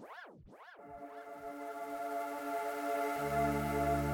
Me how.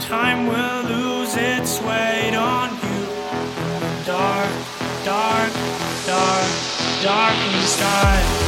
Time will lose its weight on you. Dark, dark, dark, dark inside.